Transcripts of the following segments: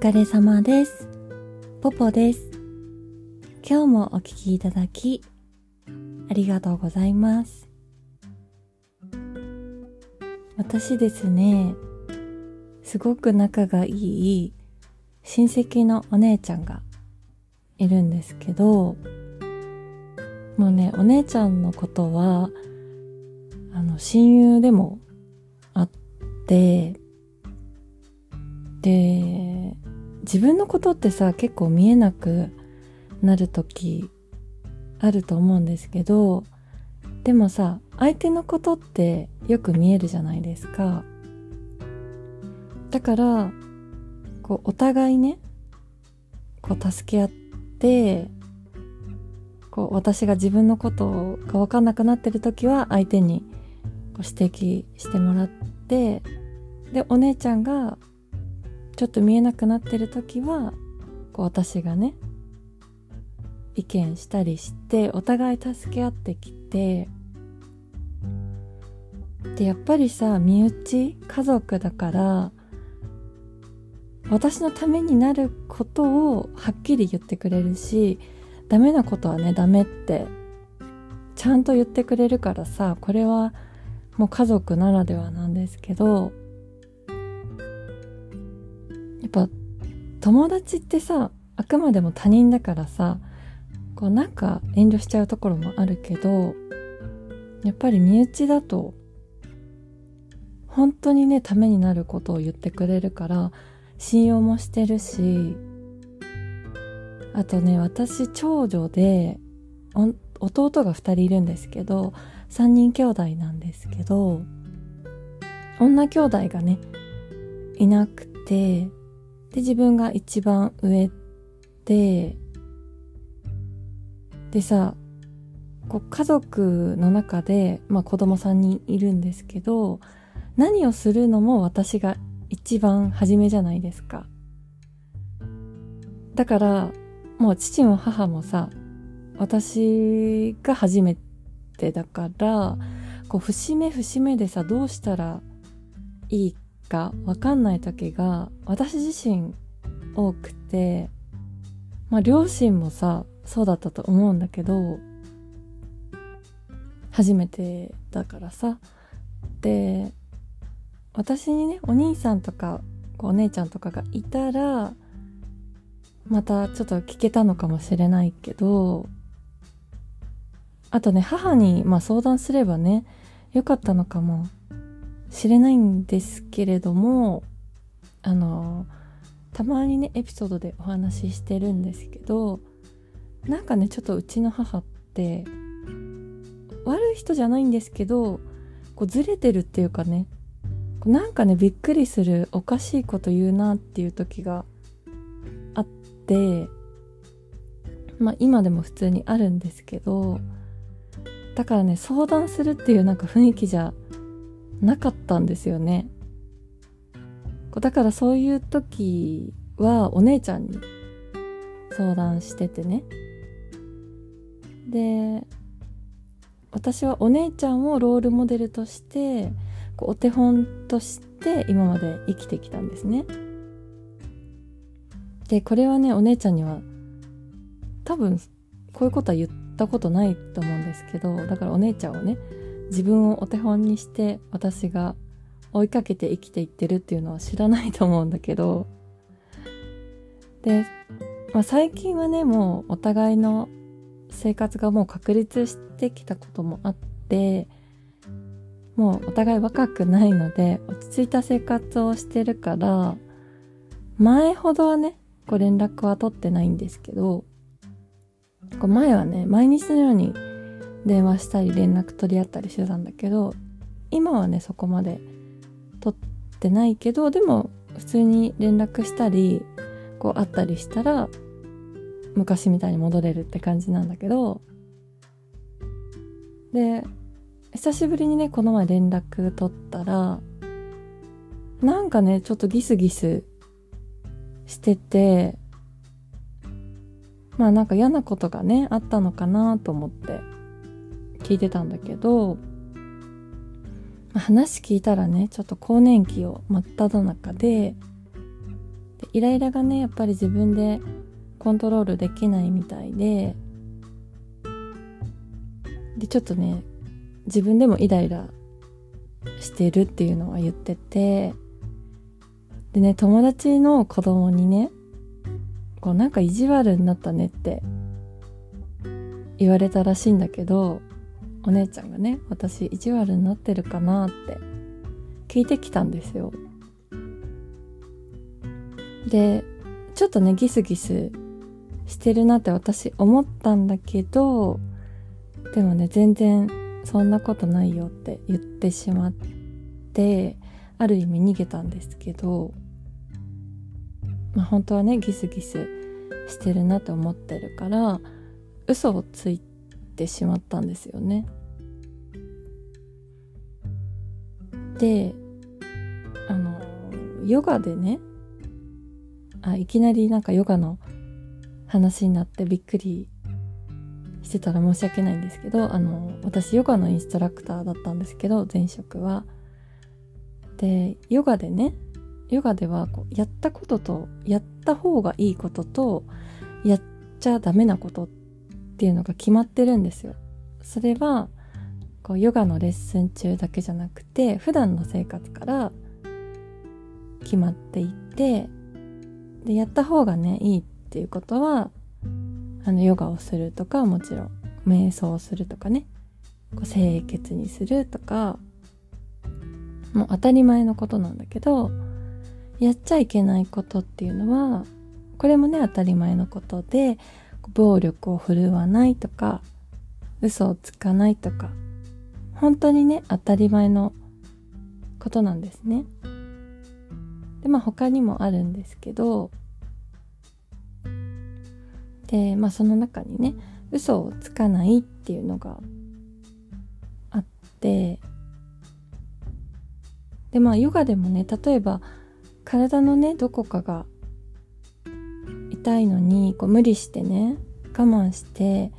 疲れ様です。ポポです。今日もお聞きいただき、ありがとうございます。私ですね、すごく仲がいい親戚のお姉ちゃんがいるんですけど、もうね、お姉ちゃんのことは、あの、親友でもあって、で、自分のことってさ、結構見えなくなる時あると思うんですけど、でもさ、相手のことってよく見えるじゃないですか。だから、こう、お互いね、こう、助け合って、こう、私が自分のことが分かんなくなってる時は、相手にこう指摘してもらって、で、お姉ちゃんが、ちょっと見えなくなってる時は、こう、私がね、意見したりして、お互い助け合ってきて、で、やっぱりさ、身内、家族だから、私のためになることをはっきり言ってくれるし、ダメなことはね、ダメって、ちゃんと言ってくれるからさ、これはもう家族ならではなんですけど、っぱ友達ってさ、あくまでも他人だからさ、こうなんか遠慮しちゃうところもあるけど、やっぱり身内だと、本当にね、ためになることを言ってくれるから、信用もしてるし、あとね、私長女で、弟が二人いるんですけど、三人兄弟なんですけど、女兄弟がね、いなくて、で、自分が一番上で、でさ、こう家族の中で、まあ子供3人いるんですけど、何をするのも私が一番初めじゃないですか。だから、もう父も母もさ、私が初めてだから、こう節目節目でさ、どうしたらいいかわかんない時が私自身多くて、まあ両親もさ、そうだったと思うんだけど、初めてだからさ。で、私にね、お兄さんとか、お姉ちゃんとかがいたら、またちょっと聞けたのかもしれないけど、あとね、母に、まあ相談すればね、よかったのかもしれないんですけれども、あの、たまにね、エピソードでお話ししてるんですけど、なんかね、ちょっとうちの母って、悪い人じゃないんですけど、こうずれてるっていうかね、こうなんかね、びっくりするおかしいこと言うなっていう時があって、まあ今でも普通にあるんですけど、だからね、相談するっていうなんか雰囲気じゃなかったんですよね。だからそういう時はお姉ちゃんに相談しててね。で、私はお姉ちゃんをロールモデルとして、こうお手本として今まで生きてきたんですね。で、これはね、お姉ちゃんには多分こういうことは言ったことないと思うんですけど、だからお姉ちゃんをね、自分をお手本にして私が追いかけて生きていってるっていうのは知らないと思うんだけど、で、まあ、最近はね、もうお互いの生活がもう確立してきたこともあって、もうお互い若くないので、落ち着いた生活をしてるから、前ほどはね、こう連絡は取ってないんですけど、こう前はね、毎日のように電話したり連絡取り合ったりしてたんだけど、今はね、そこまで取ってないけど、でも普通に連絡したり、こう会ったりしたら、昔みたいに戻れるって感じなんだけど、で、久しぶりにね、この前連絡取ったら、なんかね、ちょっとギスギスしてて、まあなんか嫌なことがね、あったのかなと思って。聞いてたんだけど、話聞いたらね、ちょっと更年期を真っ只中で、でイライラがねやっぱり自分でコントロールできないみたいででちょっとね自分でもイライラしてるっていうのは言っててでね友達の子供にねこうなんか意地悪になったねって言われたらしいんだけどお姉ちゃんがね私意地悪になってるかなって聞いてきたんですよ。でちょっとねギスギスしてるなって私思ったんだけどでもね全然そんなことないよって言ってしまってある意味逃げたんですけどまあ本当はねギスギスしてるなと思ってるから嘘をついててしまったんですよね。であのヨガでねあいきなりなんかヨガの話になってびっくりしてたら申し訳ないんですけどあの私ヨガのインストラクターだったんですけど前職は。でヨガでねヨガではこうやったこととやった方がいいこととやっちゃダメなことってっていうのが決まってるんですよ。それはこうヨガのレッスン中だけじゃなくて普段の生活から決まっていってでやった方がねいいっていうことはあのヨガをするとかもちろん瞑想をするとかねこう清潔にするとかもう当たり前のことなんだけどやっちゃいけないことっていうのはこれもね当たり前のことで暴力を振るわないとか嘘をつかないとか本当にね当たり前のことなんですね。でまあ他にもあるんですけどでまあその中にね嘘をつかないっていうのがあってでまあヨガでもね例えば体のねどこかが痛いのにこう無理してね我慢して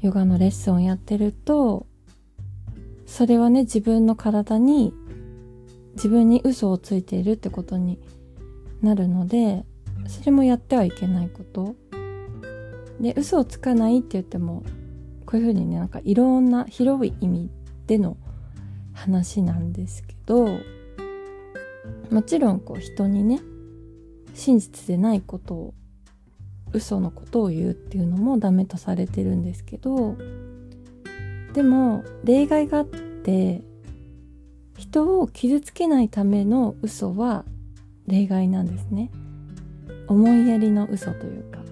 ヨガのレッスンをやってるとそれはね自分の体に自分に嘘をついているってことになるのでそれもやってはいけないこと。で嘘をつかないって言ってもこういうふうにねなんかいろんな広い意味での話なんですけどもちろんこう人にね真実でないことを嘘のことを言うっていうのもダメとされてるんですけどでも例外があって人を傷つけないための嘘は例外なんですね。思いやりの嘘というか。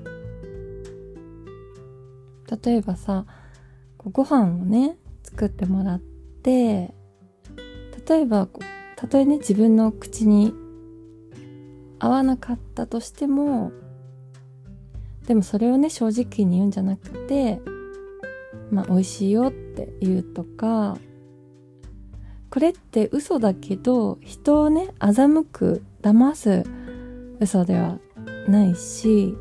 例えばさご飯をね作ってもらって例えばたとえね自分の口に合わなかったとしてもでもそれをね正直に言うんじゃなくてまあ美味しいよって言うとかこれって嘘だけど人をね欺く騙す嘘ではないし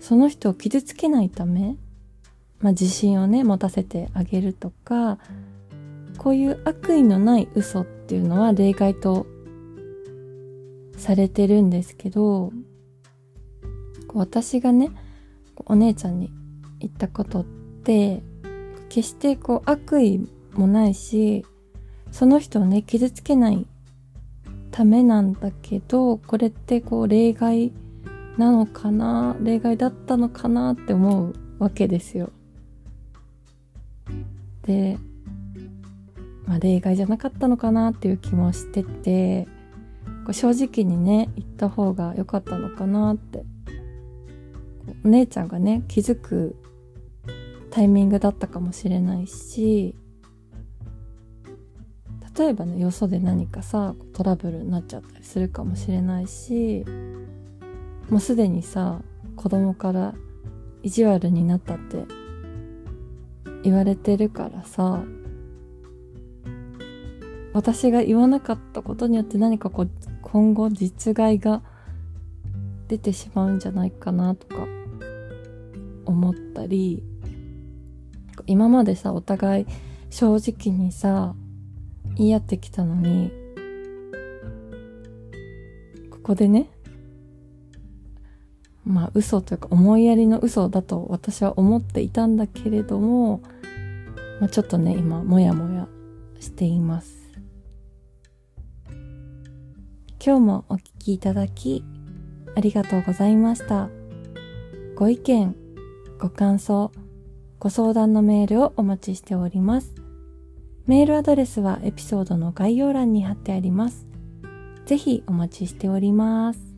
その人を傷つけないため、まあ、自信をね持たせてあげるとかこういう悪意のない嘘っていうのは例外とされてるんですけど私がねお姉ちゃんに言ったことって決してこう悪意もないしその人をね傷つけないためなんだけどこれってこう例外なのかな例外だったのかなって思うわけですよ。で、まあ、例外じゃなかったのかなっていう気もしててこう正直にね言った方が良かったのかなってお姉ちゃんがね気づくタイミングだったかもしれないし例えばねよそで何かさトラブルになっちゃったりするかもしれないしもうすでにさ子供から意地悪になったって言われてるからさ私が言わなかったことによって何かこう今後実害が出てしまうんじゃないかなとか思ったり今までさお互い正直にさ言い合ってきたのにここでねまあ嘘というか思いやりの嘘だと私は思っていたんだけれども、まあ、ちょっとね今もやもやしています。今日もお聞きいただきありがとうございました。ご意見ご感想ご相談のメールをお待ちしております。メールアドレスはエピソードの概要欄に貼ってあります。ぜひお待ちしております。